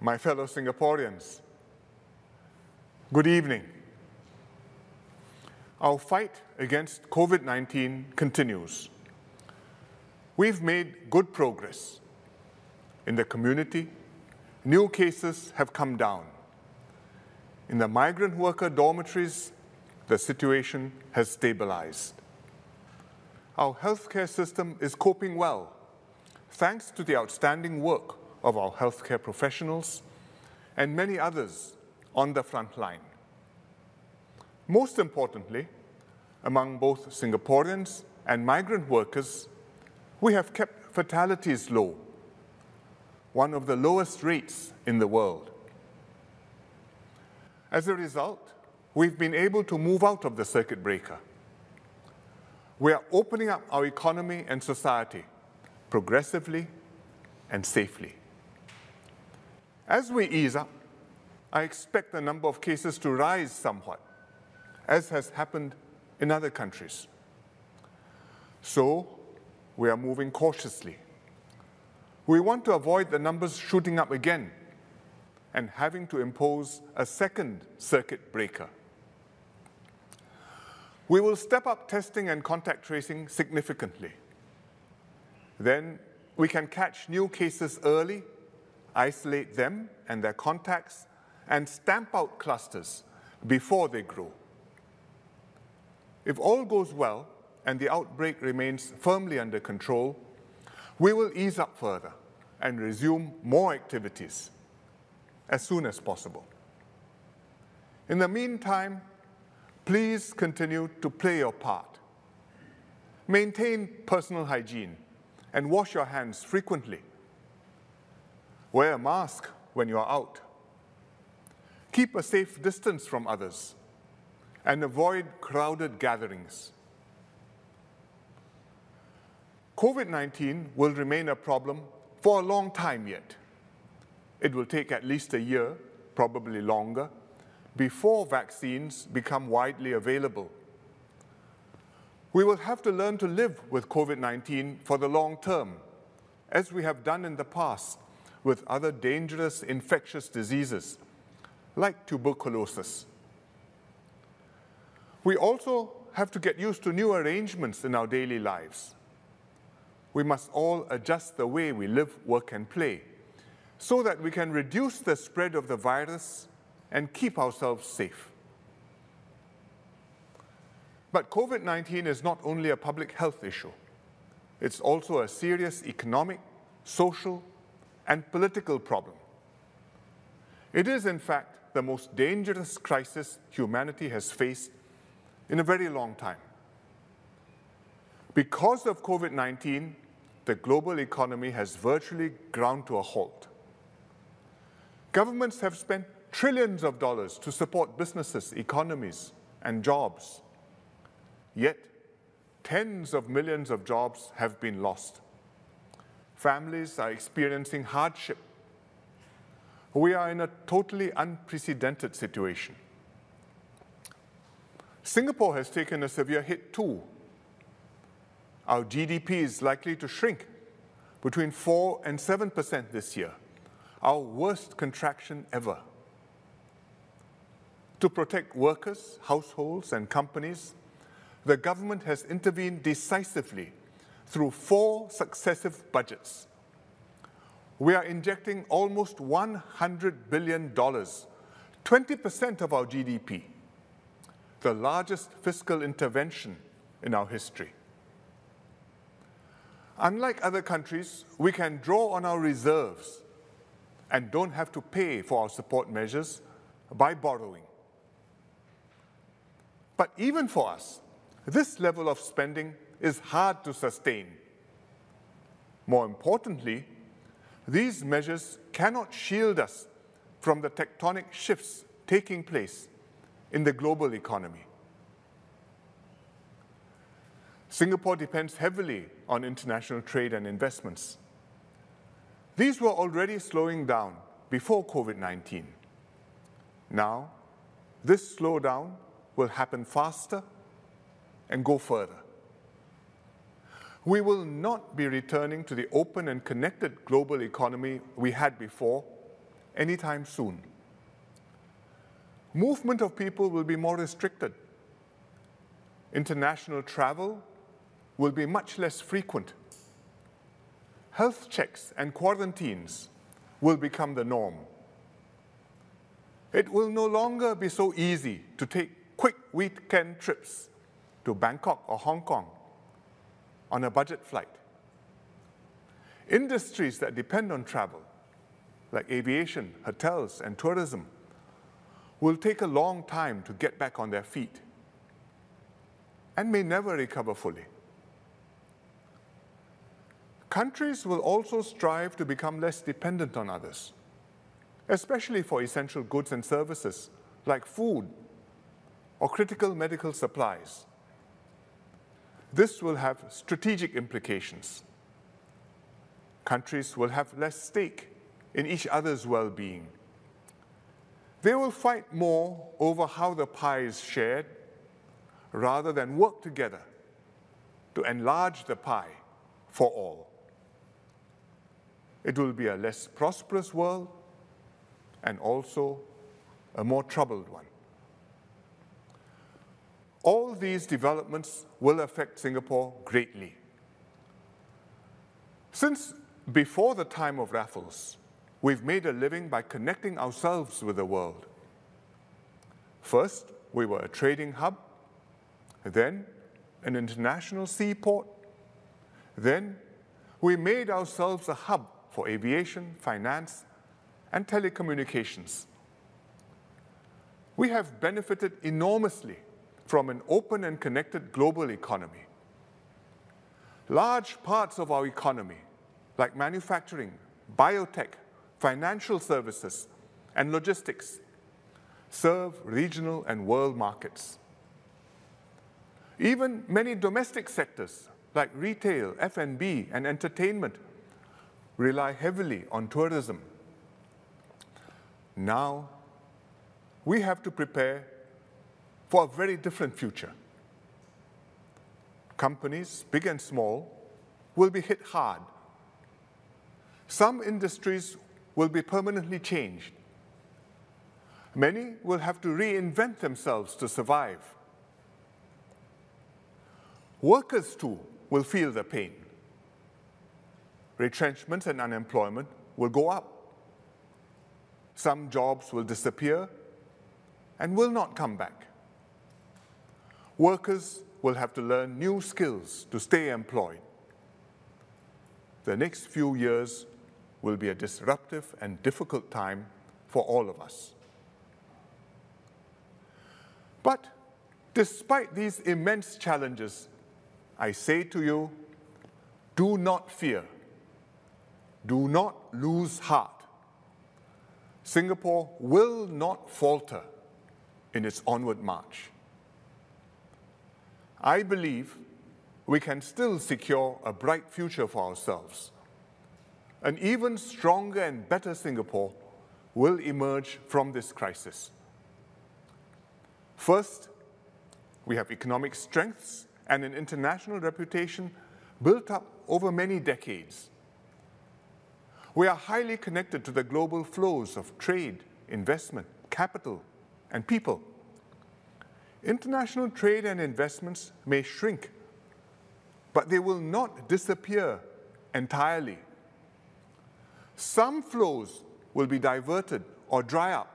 my fellow Singaporeans, good evening. Our fight against COVID 19 continues. We've made good progress. In the community, new cases have come down. In the migrant worker dormitories, the situation has stabilized. Our healthcare system is coping well, thanks to the outstanding work of our healthcare professionals and many others on the front line. Most importantly, among both Singaporeans and migrant workers, we have kept fatalities low, one of the lowest rates in the world. As a result, we've been able to move out of the circuit breaker. We are opening up our economy and society progressively and safely. As we ease up, I expect the number of cases to rise somewhat, as has happened in other countries. So, we are moving cautiously. We want to avoid the numbers shooting up again and having to impose a second circuit breaker. We will step up testing and contact tracing significantly. Then we can catch new cases early, isolate them and their contacts, and stamp out clusters before they grow. If all goes well and the outbreak remains firmly under control, we will ease up further and resume more activities as soon as possible. In the meantime, please continue to play your part. Maintain personal hygiene and wash your hands frequently. Wear a mask when you are out. Keep a safe distance from others and avoid crowded gatherings. COVID 19 will remain a problem for a long time yet. It will take at least a year, probably longer, before vaccines become widely available. We will have to learn to live with COVID 19 for the long term, as we have done in the past with other dangerous infectious diseases like tuberculosis. We also have to get used to new arrangements in our daily lives. We must all adjust the way we live, work, and play so that we can reduce the spread of the virus and keep ourselves safe. But COVID 19 is not only a public health issue, it's also a serious economic, social, and political problem. It is, in fact, the most dangerous crisis humanity has faced in a very long time. Because of COVID 19, the global economy has virtually ground to a halt. Governments have spent trillions of dollars to support businesses, economies, and jobs. Yet, tens of millions of jobs have been lost. Families are experiencing hardship. We are in a totally unprecedented situation. Singapore has taken a severe hit too. Our GDP is likely to shrink between 4 and 7% this year, our worst contraction ever. To protect workers, households, and companies, the government has intervened decisively through four successive budgets. We are injecting almost $100 billion, 20% of our GDP, the largest fiscal intervention in our history. Unlike other countries, we can draw on our reserves and don't have to pay for our support measures by borrowing. But even for us, this level of spending is hard to sustain. More importantly, these measures cannot shield us from the tectonic shifts taking place in the global economy. Singapore depends heavily on international trade and investments. These were already slowing down before COVID 19. Now, this slowdown will happen faster and go further. We will not be returning to the open and connected global economy we had before anytime soon. Movement of people will be more restricted. International travel will be much less frequent. Health checks and quarantines will become the norm. It will no longer be so easy to take quick weekend trips to Bangkok or Hong Kong on a budget flight. Industries that depend on travel, like aviation, hotels, and tourism, will take a long time to get back on their feet and may never recover fully. Countries will also strive to become less dependent on others, especially for essential goods and services like food or critical medical supplies. This will have strategic implications. Countries will have less stake in each other's well being. They will fight more over how the pie is shared rather than work together to enlarge the pie for all. It will be a less prosperous world and also a more troubled one. All these developments will affect Singapore greatly. Since before the time of Raffles, we've made a living by connecting ourselves with the world. First, we were a trading hub, then an international seaport, then we made ourselves a hub for aviation, finance, and telecommunications. We have benefited enormously from an open and connected global economy. Large parts of our economy, like manufacturing, biotech, financial services, and logistics, serve regional and world markets. Even many domestic sectors like retail, F&B, and entertainment rely heavily on tourism. Now, we have to prepare for a very different future. Companies, big and small, will be hit hard. Some industries will be permanently changed. Many will have to reinvent themselves to survive. Workers, too, will feel the pain. Retrenchments and unemployment will go up. Some jobs will disappear and will not come back. Workers will have to learn new skills to stay employed. The next few years will be a disruptive and difficult time for all of us. But despite these immense challenges, I say to you, do not fear. Do not lose heart. Singapore will not falter in its onward march. I believe we can still secure a bright future for ourselves. An even stronger and better Singapore will emerge from this crisis. First, we have economic strengths and an international reputation built up over many decades. We are highly connected to the global flows of trade, investment, capital, and people. International trade and investments may shrink, but they will not disappear entirely. Some flows will be diverted or dry up,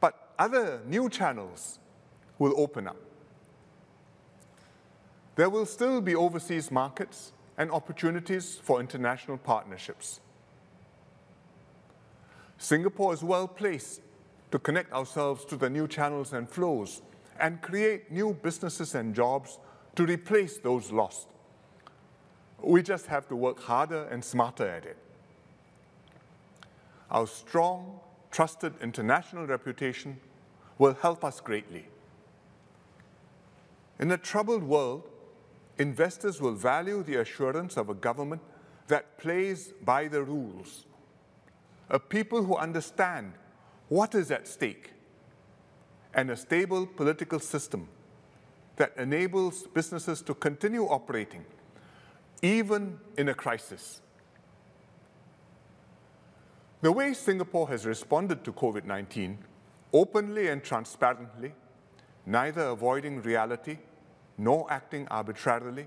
but other new channels will open up. There will still be overseas markets and opportunities for international partnerships. Singapore is well placed to connect ourselves to the new channels and flows and create new businesses and jobs to replace those lost. We just have to work harder and smarter at it. Our strong, trusted international reputation will help us greatly. In a troubled world, investors will value the assurance of a government that plays by the rules, a people who understand what is at stake, and a stable political system that enables businesses to continue operating even in a crisis. The way Singapore has responded to COVID 19, openly and transparently, neither avoiding reality nor acting arbitrarily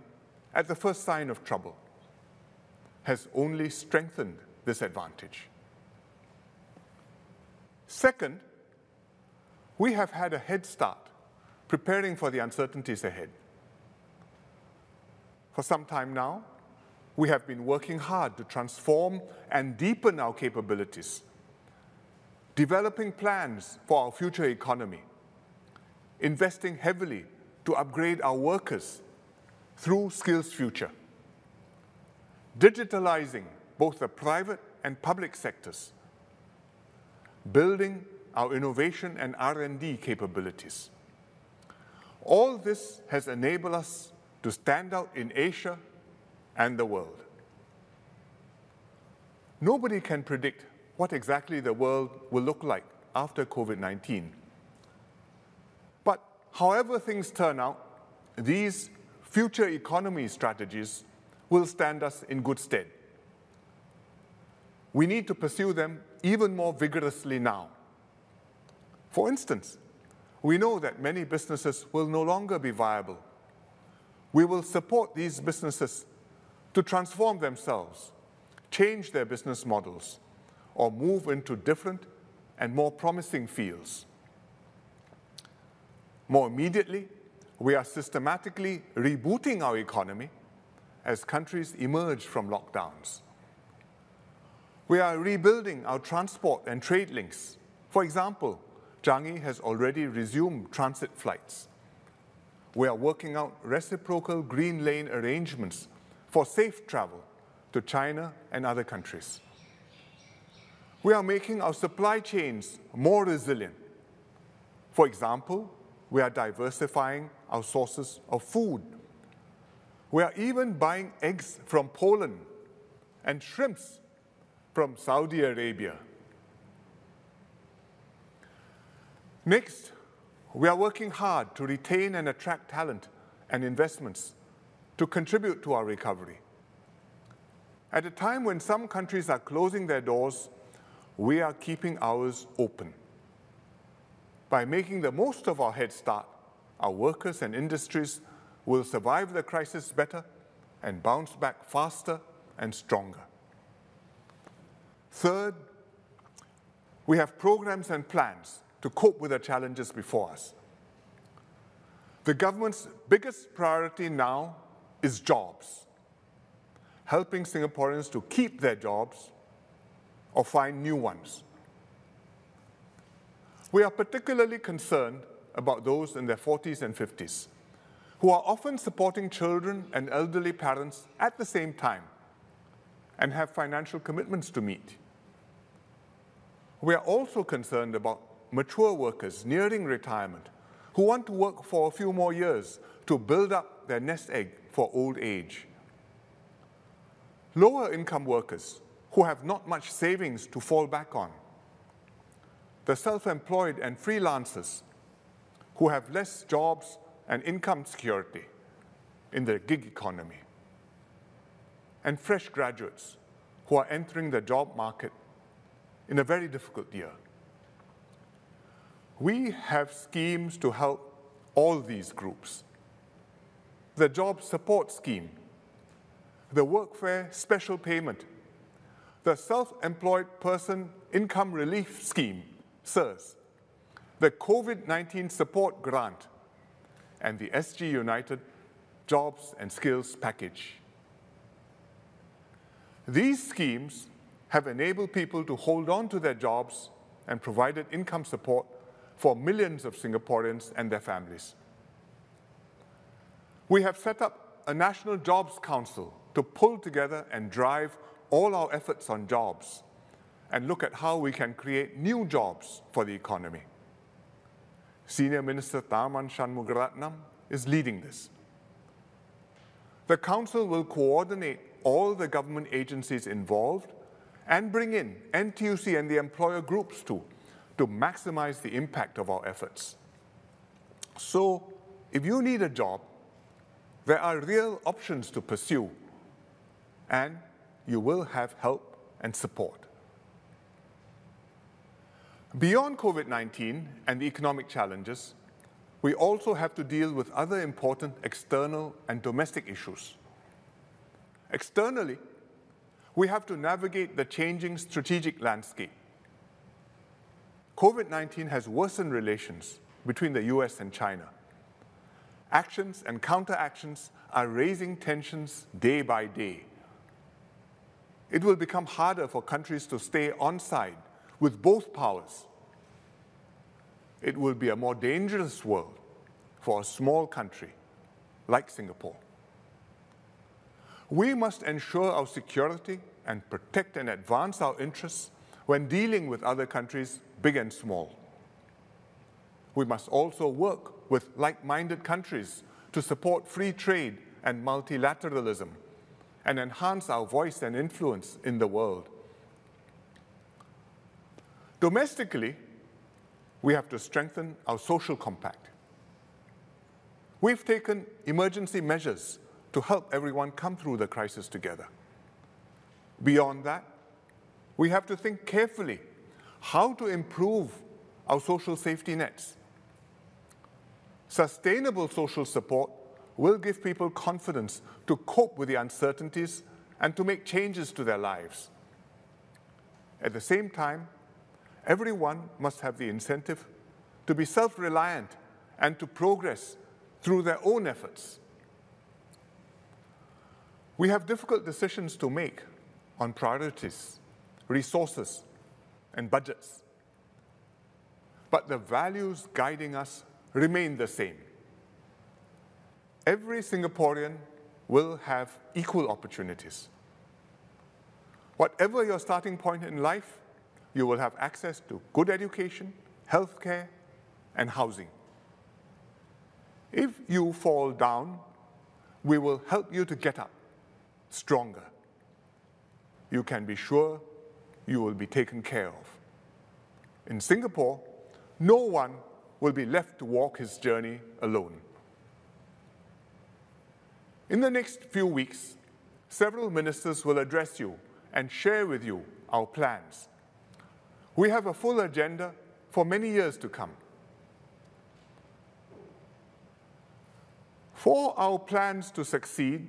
at the first sign of trouble, has only strengthened this advantage. Second, we have had a head start preparing for the uncertainties ahead. For some time now, we have been working hard to transform and deepen our capabilities, developing plans for our future economy, investing heavily to upgrade our workers through Skills Future, digitalizing both the private and public sectors, building our innovation and R&D capabilities. All this has enabled us to stand out in Asia and the world. Nobody can predict what exactly the world will look like after COVID 19. But however things turn out, these future economy strategies will stand us in good stead. We need to pursue them even more vigorously now. For instance, we know that many businesses will no longer be viable. We will support these businesses to transform themselves, change their business models, or move into different and more promising fields. More immediately, we are systematically rebooting our economy as countries emerge from lockdowns. We are rebuilding our transport and trade links. For example, Changi has already resumed transit flights. We are working out reciprocal green lane arrangements for safe travel to China and other countries. We are making our supply chains more resilient. For example, we are diversifying our sources of food. We are even buying eggs from Poland and shrimps from Saudi Arabia. Next, we are working hard to retain and attract talent and investments to contribute to our recovery. At a time when some countries are closing their doors, we are keeping ours open. By making the most of our head start, our workers and industries will survive the crisis better and bounce back faster and stronger. Third, we have programs and plans to cope with the challenges before us. The government's biggest priority now is jobs, helping Singaporeans to keep their jobs or find new ones. We are particularly concerned about those in their 40s and 50s who are often supporting children and elderly parents at the same time and have financial commitments to meet. We are also concerned about mature workers nearing retirement who want to work for a few more years to build up their nest egg for old age. Lower income workers who have not much savings to fall back on. The self employed and freelancers who have less jobs and income security in the gig economy. And fresh graduates who are entering the job market in a very difficult year. We have schemes to help all these groups. The Job Support Scheme, the Workfare Special Payment, the Self-Employed Person Income Relief Scheme, SIRS, the COVID-19 Support Grant, and the SG United Jobs and Skills Package. These schemes have enabled people to hold on to their jobs and provided income support for millions of Singaporeans and their families. We have set up a National Jobs Council to pull together and drive all our efforts on jobs and look at how we can create new jobs for the economy. Senior Minister Tharman Shanmugaratnam is leading this. The Council will coordinate all the government agencies involved and bring in NTUC and the employer groups too to maximize the impact of our efforts. So, if you need a job, there are real options to pursue, and you will have help and support. Beyond COVID 19 and the economic challenges, we also have to deal with other important external and domestic issues. Externally, we have to navigate the changing strategic landscape. COVID 19 has worsened relations between the US and China. Actions and counteractions are raising tensions day by day. It will become harder for countries to stay on side with both powers. It will be a more dangerous world for a small country like Singapore. We must ensure our security and protect and advance our interests when dealing with other countries, big and small. We must also work with like minded countries to support free trade and multilateralism and enhance our voice and influence in the world. Domestically, we have to strengthen our social compact. We've taken emergency measures to help everyone come through the crisis together. Beyond that, we have to think carefully how to improve our social safety nets. Sustainable social support will give people confidence to cope with the uncertainties and to make changes to their lives. At the same time, everyone must have the incentive to be self reliant and to progress through their own efforts. We have difficult decisions to make on priorities, resources, and budgets. But the values guiding us remain the same. Every Singaporean will have equal opportunities. Whatever your starting point in life, you will have access to good education, healthcare, and housing. If you fall down, we will help you to get up stronger. You can be sure you will be taken care of. In Singapore, no one will be left to walk his journey alone. In the next few weeks, several ministers will address you and share with you our plans. We have a full agenda for many years to come. For our plans to succeed,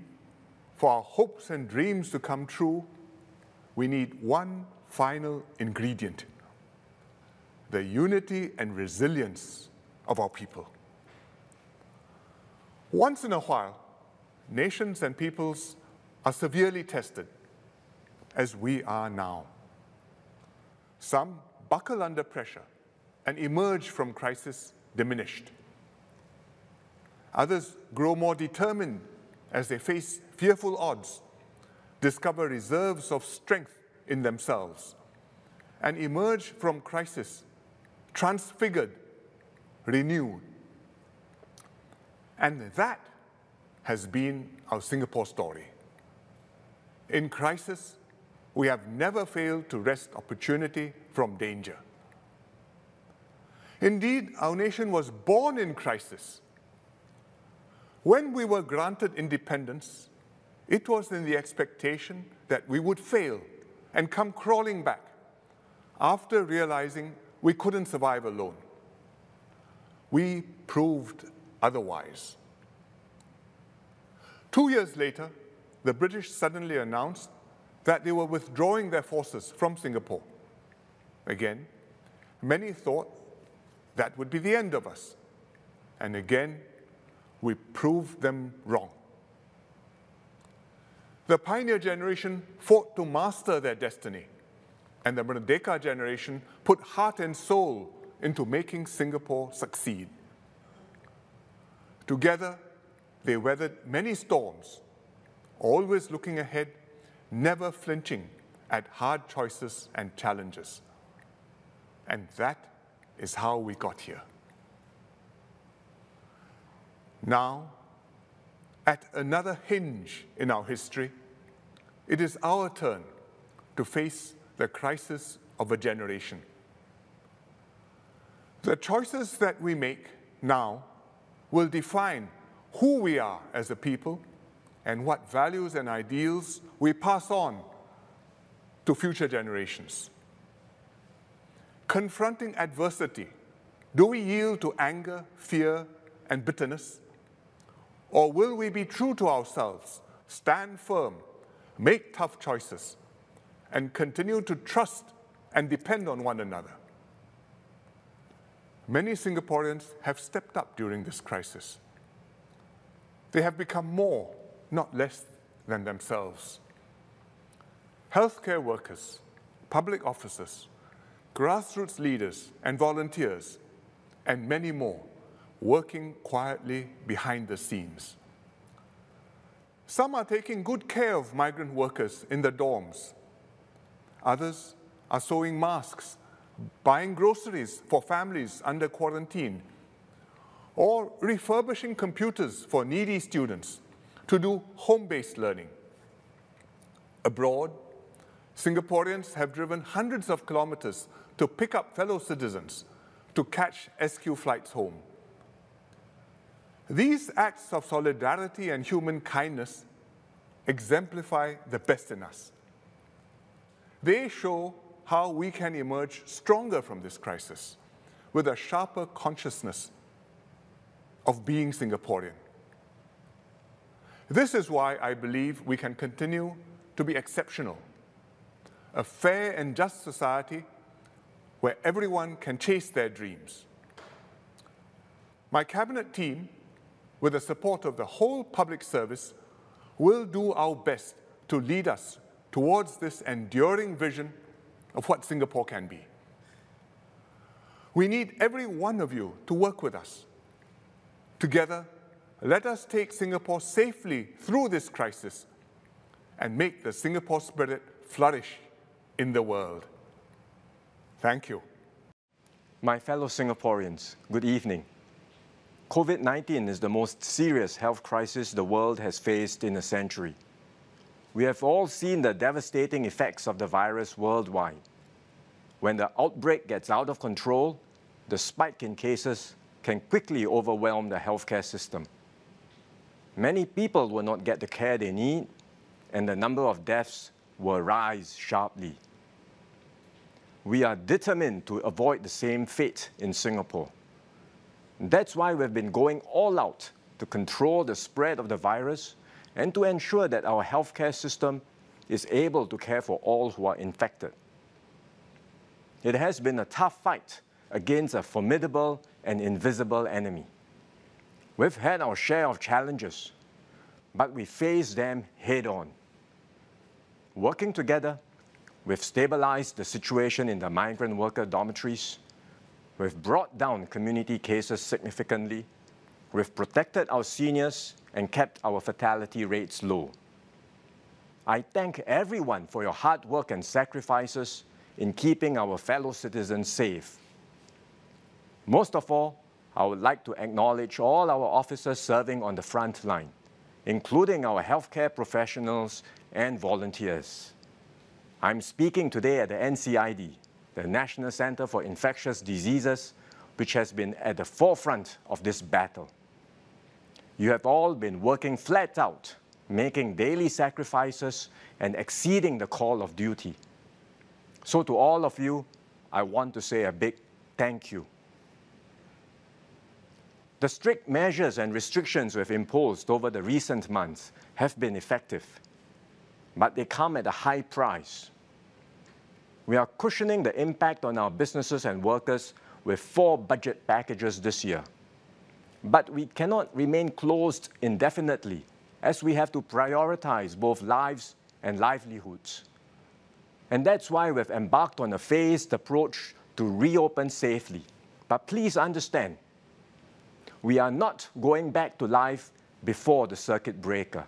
for our hopes and dreams to come true, we need one final ingredient the unity and resilience of our people. Once in a while, nations and peoples are severely tested, as we are now. Some buckle under pressure and emerge from crisis diminished. Others grow more determined as they face fearful odds, discover reserves of strength in themselves, and emerge from crisis transfigured, renewed. And that has been our Singapore story. In crisis, we have never failed to wrest opportunity from danger. Indeed, our nation was born in crisis. When we were granted independence, it was in the expectation that we would fail and come crawling back after realizing we couldn't survive alone. We proved otherwise. Two years later, the British suddenly announced that they were withdrawing their forces from Singapore. Again, many thought that would be the end of us. And again, we proved them wrong. The pioneer generation fought to master their destiny, and the Merdeka generation put heart and soul into making Singapore succeed. Together, they weathered many storms, always looking ahead, never flinching at hard choices and challenges. And that is how we got here. Now, at another hinge in our history, it is our turn to face the crisis of a generation. The choices that we make now will define who we are as a people and what values and ideals we pass on to future generations. confronting adversity, do we yield to anger, fear, and bitterness? Or will we be true to ourselves, stand firm, make tough choices, and continue to trust and depend on one another? Many Singaporeans have stepped up during this crisis. They have become more, not less, than themselves. Healthcare workers, public officers, grassroots leaders and volunteers, and many more working quietly behind the scenes. Some are taking good care of migrant workers in the dorms. Others are sewing masks, buying groceries for families under quarantine, or refurbishing computers for needy students to do home-based learning. Abroad, Singaporeans have driven hundreds of kilometers to pick up fellow citizens to catch SQ flights home. These acts of solidarity and human kindness exemplify the best in us. They show how we can emerge stronger from this crisis with a sharper consciousness of being Singaporean. This is why I believe we can continue to be exceptional, a fair and just society where everyone can chase their dreams. My cabinet team, with the support of the whole public service, will do our best to lead us towards this enduring vision of what Singapore can be. We need every one of you to work with us. Together, let us take Singapore safely through this crisis and make the Singapore spirit flourish in the world. Thank you. My fellow Singaporeans, good evening. COVID 19 is the most serious health crisis the world has faced in a century. We have all seen the devastating effects of the virus worldwide. When the outbreak gets out of control, the spike in cases can quickly overwhelm the healthcare system. Many people will not get the care they need, and the number of deaths will rise sharply we are determined to avoid the same fate in Singapore. That's why we've been going all out to control the spread of the virus and to ensure that our healthcare system is able to care for all who are infected. It has been a tough fight against a formidable and invisible enemy. We've had our share of challenges, but we faced them head on. Working together, We've stabilized the situation in the migrant worker dormitories. We've brought down community cases significantly. We've protected our seniors and kept our fatality rates low. I thank everyone for your hard work and sacrifices in keeping our fellow citizens safe. Most of all, I would like to acknowledge all our officers serving on the front line, including our healthcare professionals and volunteers. I'm speaking today at the NCID, the National Center for Infectious Diseases, which has been at the forefront of this battle. You have all been working flat out, making daily sacrifices and exceeding the call of duty. So, to all of you, I want to say a big thank you. The strict measures and restrictions we've imposed over the recent months have been effective, but they come at a high price. We are cushioning the impact on our businesses and workers with four budget packages this year. But we cannot remain closed indefinitely as we have to prioritize both lives and livelihoods. And that's why we've embarked on a phased approach to reopen safely. But please understand, we are not going back to life before the circuit breaker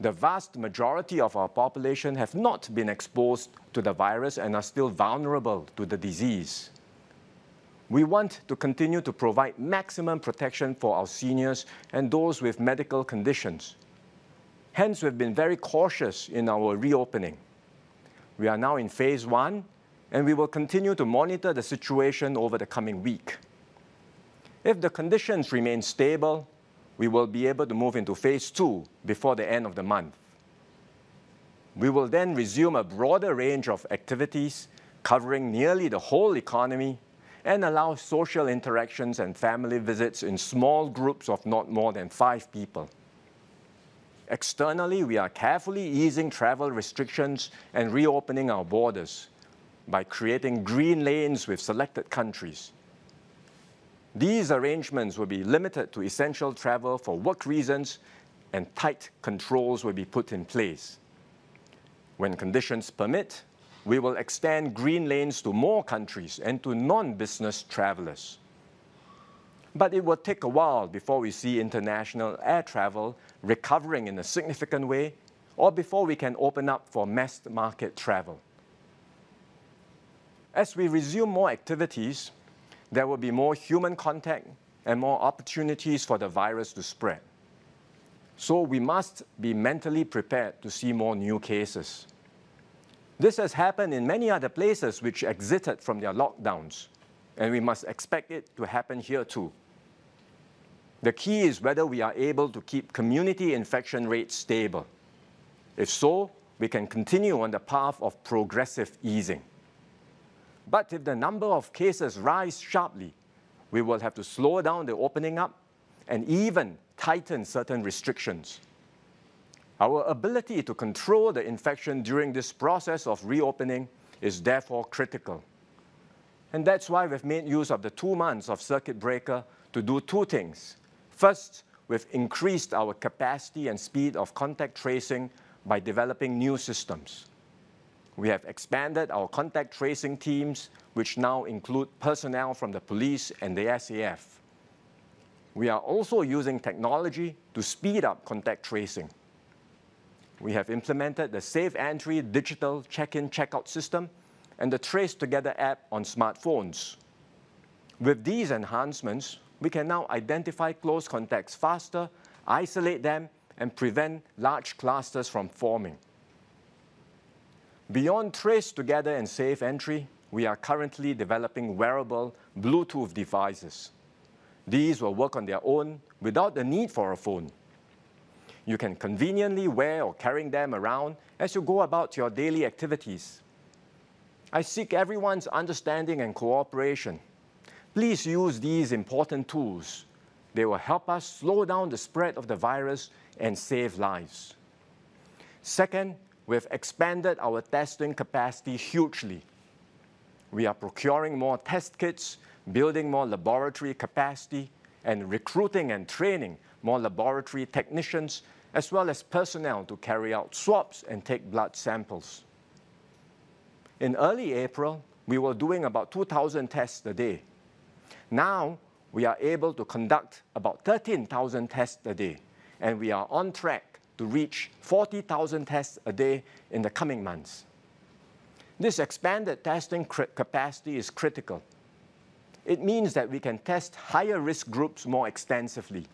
the vast majority of our population have not been exposed to the virus and are still vulnerable to the disease. We want to continue to provide maximum protection for our seniors and those with medical conditions. Hence, we've been very cautious in our reopening. We are now in phase one, and we will continue to monitor the situation over the coming week. If the conditions remain stable, we will be able to move into phase two before the end of the month. We will then resume a broader range of activities covering nearly the whole economy and allow social interactions and family visits in small groups of not more than five people. Externally, we are carefully easing travel restrictions and reopening our borders by creating green lanes with selected countries. These arrangements will be limited to essential travel for work reasons and tight controls will be put in place. When conditions permit, we will extend green lanes to more countries and to non-business travelers. But it will take a while before we see international air travel recovering in a significant way or before we can open up for mass market travel. As we resume more activities, there will be more human contact and more opportunities for the virus to spread. So we must be mentally prepared to see more new cases. This has happened in many other places which exited from their lockdowns, and we must expect it to happen here too. The key is whether we are able to keep community infection rates stable. If so, we can continue on the path of progressive easing. But if the number of cases rise sharply, we will have to slow down the opening up and even tighten certain restrictions. Our ability to control the infection during this process of reopening is therefore critical. And that's why we've made use of the two months of circuit breaker to do two things. First, we've increased our capacity and speed of contact tracing by developing new systems. We have expanded our contact tracing teams, which now include personnel from the police and the SAF. We are also using technology to speed up contact tracing we have implemented the Safe Entry digital check-in check-out system and the Trace Together app on smartphones. With these enhancements, we can now identify close contacts faster, isolate them, and prevent large clusters from forming. Beyond Trace Together and Safe Entry, we are currently developing wearable Bluetooth devices. These will work on their own without the need for a phone. You can conveniently wear or carry them around as you go about your daily activities. I seek everyone's understanding and cooperation. Please use these important tools. They will help us slow down the spread of the virus and save lives. Second, we've expanded our testing capacity hugely. We are procuring more test kits, building more laboratory capacity, and recruiting and training more laboratory technicians as well as personnel to carry out swabs and take blood samples. In early April, we were doing about 2,000 tests a day. Now, we are able to conduct about 13,000 tests a day, and we are on track to reach 40,000 tests a day in the coming months. This expanded testing capacity is critical. It means that we can test higher risk groups more extensively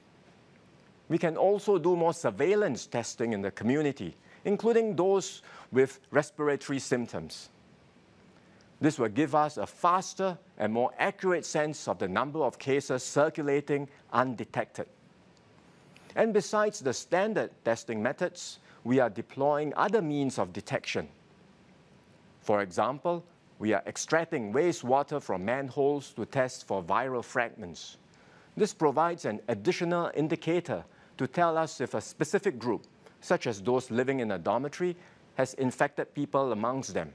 we can also do more surveillance testing in the community, including those with respiratory symptoms. This will give us a faster and more accurate sense of the number of cases circulating undetected. And besides the standard testing methods, we are deploying other means of detection. For example, we are extracting wastewater from manholes to test for viral fragments. This provides an additional indicator to tell us if a specific group, such as those living in a dormitory, has infected people amongst them.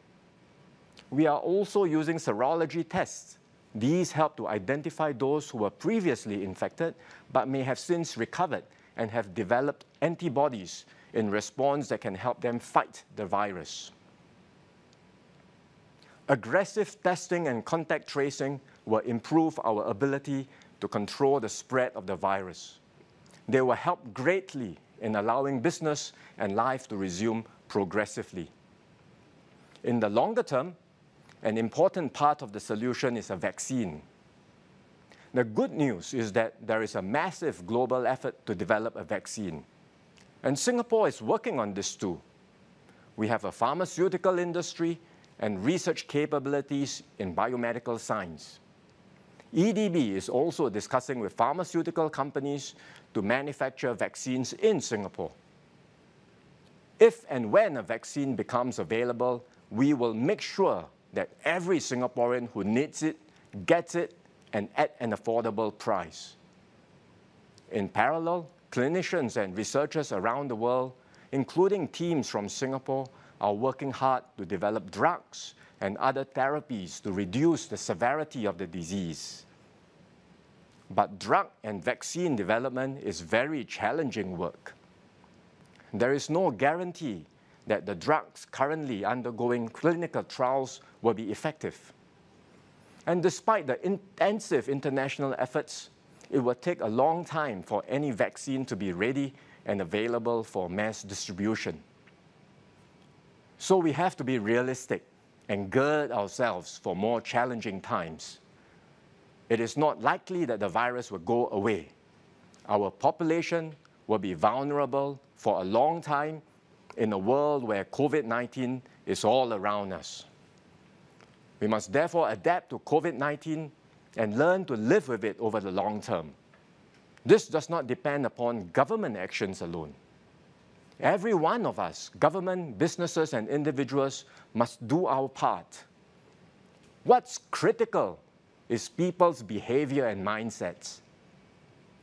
We are also using serology tests. These help to identify those who were previously infected but may have since recovered and have developed antibodies in response that can help them fight the virus. Aggressive testing and contact tracing will improve our ability to control the spread of the virus. They will help greatly in allowing business and life to resume progressively. In the longer term, an important part of the solution is a vaccine. The good news is that there is a massive global effort to develop a vaccine. And Singapore is working on this too. We have a pharmaceutical industry and research capabilities in biomedical science. EDB is also discussing with pharmaceutical companies to manufacture vaccines in Singapore. If and when a vaccine becomes available, we will make sure that every Singaporean who needs it gets it and at an affordable price. In parallel, clinicians and researchers around the world, including teams from Singapore, are working hard to develop drugs and other therapies to reduce the severity of the disease. But drug and vaccine development is very challenging work. There is no guarantee that the drugs currently undergoing clinical trials will be effective. And despite the intensive international efforts, it will take a long time for any vaccine to be ready and available for mass distribution. So we have to be realistic and gird ourselves for more challenging times. It is not likely that the virus will go away. Our population will be vulnerable for a long time in a world where COVID 19 is all around us. We must therefore adapt to COVID 19 and learn to live with it over the long term. This does not depend upon government actions alone. Every one of us, government, businesses, and individuals, must do our part. What's critical is people's behavior and mindsets.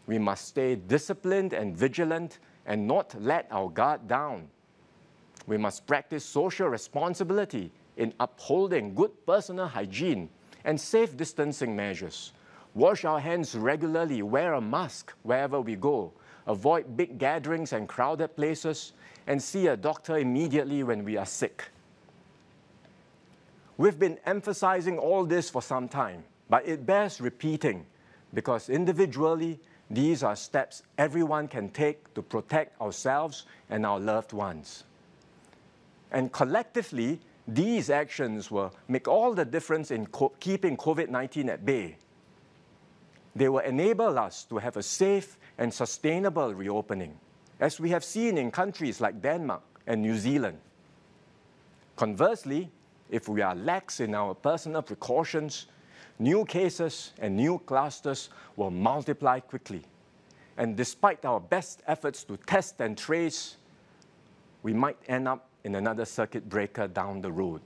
We must stay disciplined and vigilant and not let our guard down. We must practice social responsibility in upholding good personal hygiene and safe distancing measures. Wash our hands regularly, wear a mask wherever we go, avoid big gatherings and crowded places, and see a doctor immediately when we are sick. We've been emphasizing all this for some time, but it bears repeating because individually, these are steps everyone can take to protect ourselves and our loved ones. And collectively, these actions will make all the difference in co- keeping COVID 19 at bay. They will enable us to have a safe and sustainable reopening, as we have seen in countries like Denmark and New Zealand. Conversely, if we are lax in our personal precautions, new cases and new clusters will multiply quickly. And despite our best efforts to test and trace, we might end up in another circuit breaker down the road.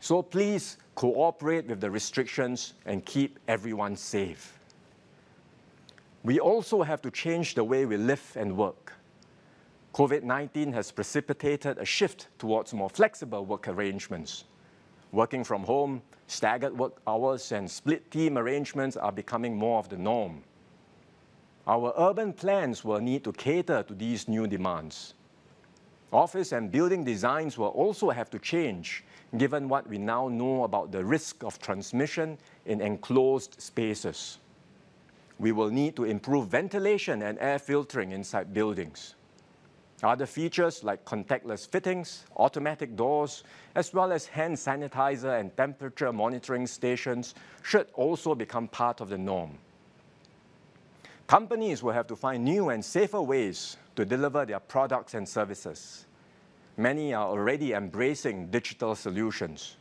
So please cooperate with the restrictions and keep everyone safe. We also have to change the way we live and work. COVID 19 has precipitated a shift towards more flexible work arrangements. Working from home, staggered work hours, and split team arrangements are becoming more of the norm. Our urban plans will need to cater to these new demands. Office and building designs will also have to change, given what we now know about the risk of transmission in enclosed spaces. We will need to improve ventilation and air filtering inside buildings. Other features like contactless fittings, automatic doors, as well as hand sanitizer and temperature monitoring stations should also become part of the norm. Companies will have to find new and safer ways to deliver their products and services. Many are already embracing digital solutions.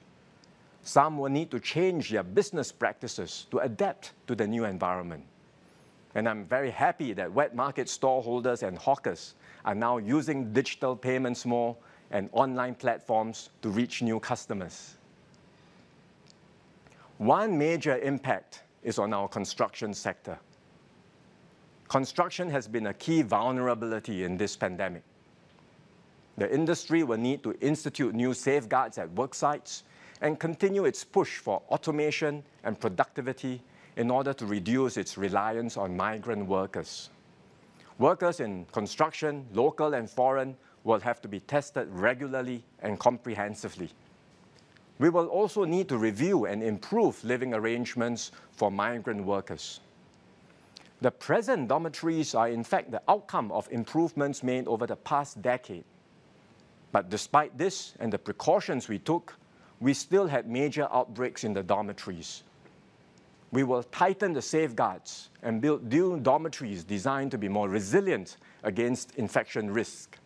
Some will need to change their business practices to adapt to the new environment. And I'm very happy that wet market storeholders and hawkers are now using digital payments more and online platforms to reach new customers. One major impact is on our construction sector. Construction has been a key vulnerability in this pandemic. The industry will need to institute new safeguards at work sites and continue its push for automation and productivity in order to reduce its reliance on migrant workers. Workers in construction, local and foreign, will have to be tested regularly and comprehensively. We will also need to review and improve living arrangements for migrant workers. The present dormitories are, in fact, the outcome of improvements made over the past decade. But despite this and the precautions we took, we still had major outbreaks in the dormitories. We will tighten the safeguards and build new dormitories designed to be more resilient against infection risk.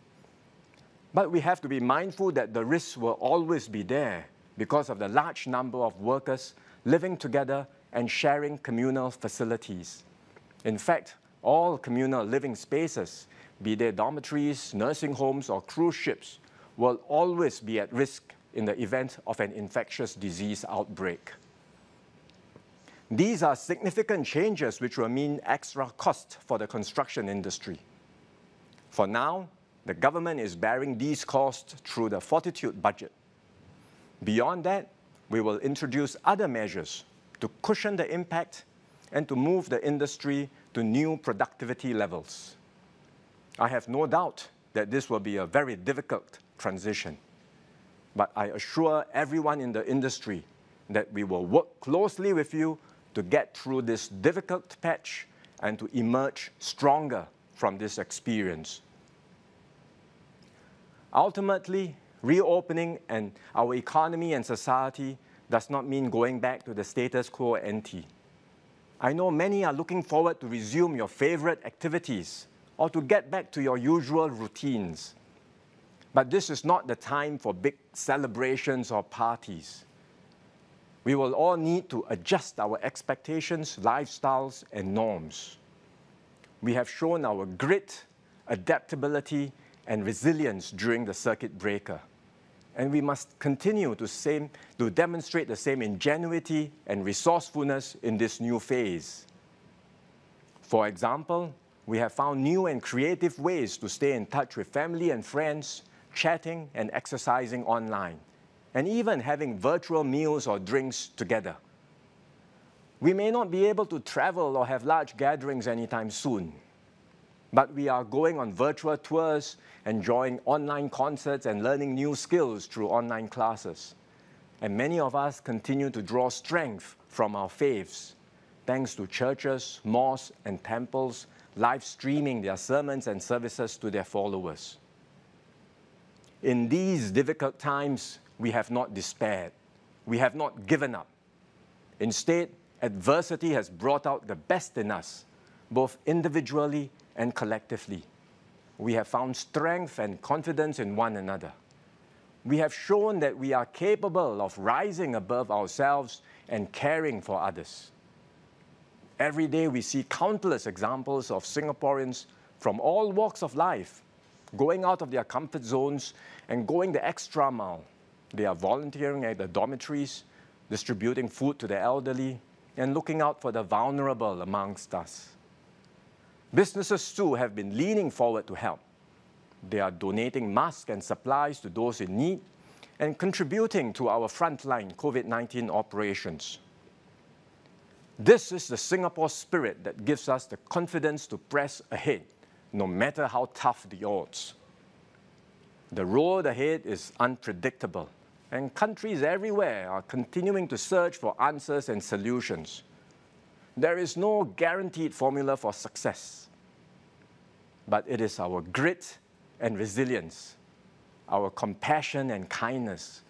But we have to be mindful that the risks will always be there because of the large number of workers living together and sharing communal facilities. In fact, all communal living spaces, be they dormitories, nursing homes, or cruise ships, will always be at risk in the event of an infectious disease outbreak. These are significant changes which will mean extra cost for the construction industry. For now, the government is bearing these costs through the Fortitude budget. Beyond that, we will introduce other measures to cushion the impact and to move the industry to new productivity levels. I have no doubt that this will be a very difficult transition, but I assure everyone in the industry that we will work closely with you to get through this difficult patch and to emerge stronger from this experience. Ultimately, reopening and our economy and society does not mean going back to the status quo ante. I know many are looking forward to resume your favorite activities or to get back to your usual routines. But this is not the time for big celebrations or parties. We will all need to adjust our expectations, lifestyles, and norms. We have shown our grit, adaptability, and resilience during the circuit breaker. And we must continue to, same, to demonstrate the same ingenuity and resourcefulness in this new phase. For example, we have found new and creative ways to stay in touch with family and friends, chatting and exercising online, and even having virtual meals or drinks together. We may not be able to travel or have large gatherings anytime soon, but we are going on virtual tours, enjoying online concerts, and learning new skills through online classes. And many of us continue to draw strength from our faiths, thanks to churches, mosques, and temples live streaming their sermons and services to their followers. In these difficult times, we have not despaired. We have not given up. Instead, adversity has brought out the best in us, both individually and collectively. We have found strength and confidence in one another. We have shown that we are capable of rising above ourselves and caring for others. Every day we see countless examples of Singaporeans from all walks of life going out of their comfort zones and going the extra mile. They are volunteering at the dormitories, distributing food to the elderly, and looking out for the vulnerable amongst us. Businesses too have been leaning forward to help. They are donating masks and supplies to those in need and contributing to our frontline COVID 19 operations. This is the Singapore spirit that gives us the confidence to press ahead, no matter how tough the odds. The road ahead is unpredictable, and countries everywhere are continuing to search for answers and solutions. There is no guaranteed formula for success, but it is our grit and resilience, our compassion and kindness,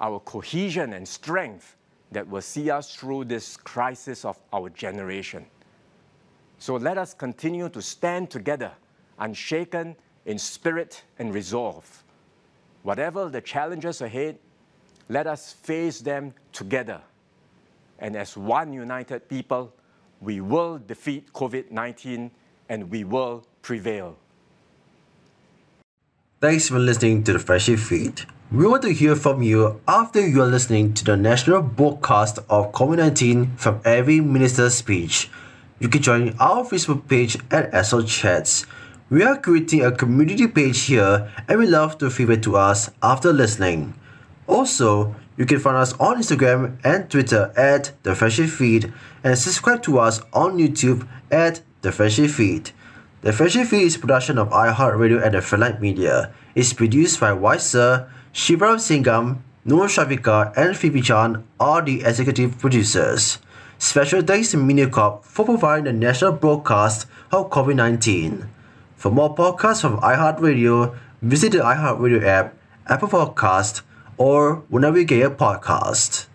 our cohesion and strength that will see us through this crisis of our generation. So let us continue to stand together, unshaken in spirit and resolve. Whatever the challenges ahead, let us face them together and as one united people, we will defeat COVID 19 and we will prevail. Thanks for listening to the Freshie Feed. We want to hear from you after you are listening to the national broadcast of COVID 19 from every minister's speech. You can join our Facebook page at SO Chats. We are creating a community page here and we love to feedback to us after listening. Also, you can find us on Instagram and Twitter at The Freshie Feed and subscribe to us on YouTube at The Freshie Feed. The Freshie Feed is production of iHeartRadio and the Fairlight Media. It's produced by Weiser, Shivaram Singham, Noor Shavika, and Phoebe Chan are the executive producers. Special thanks to MediaCorp for providing the national broadcast of COVID 19. For more podcasts from iHeartRadio, visit the iHeartRadio app, Apple Podcast, or whenever you get your podcast.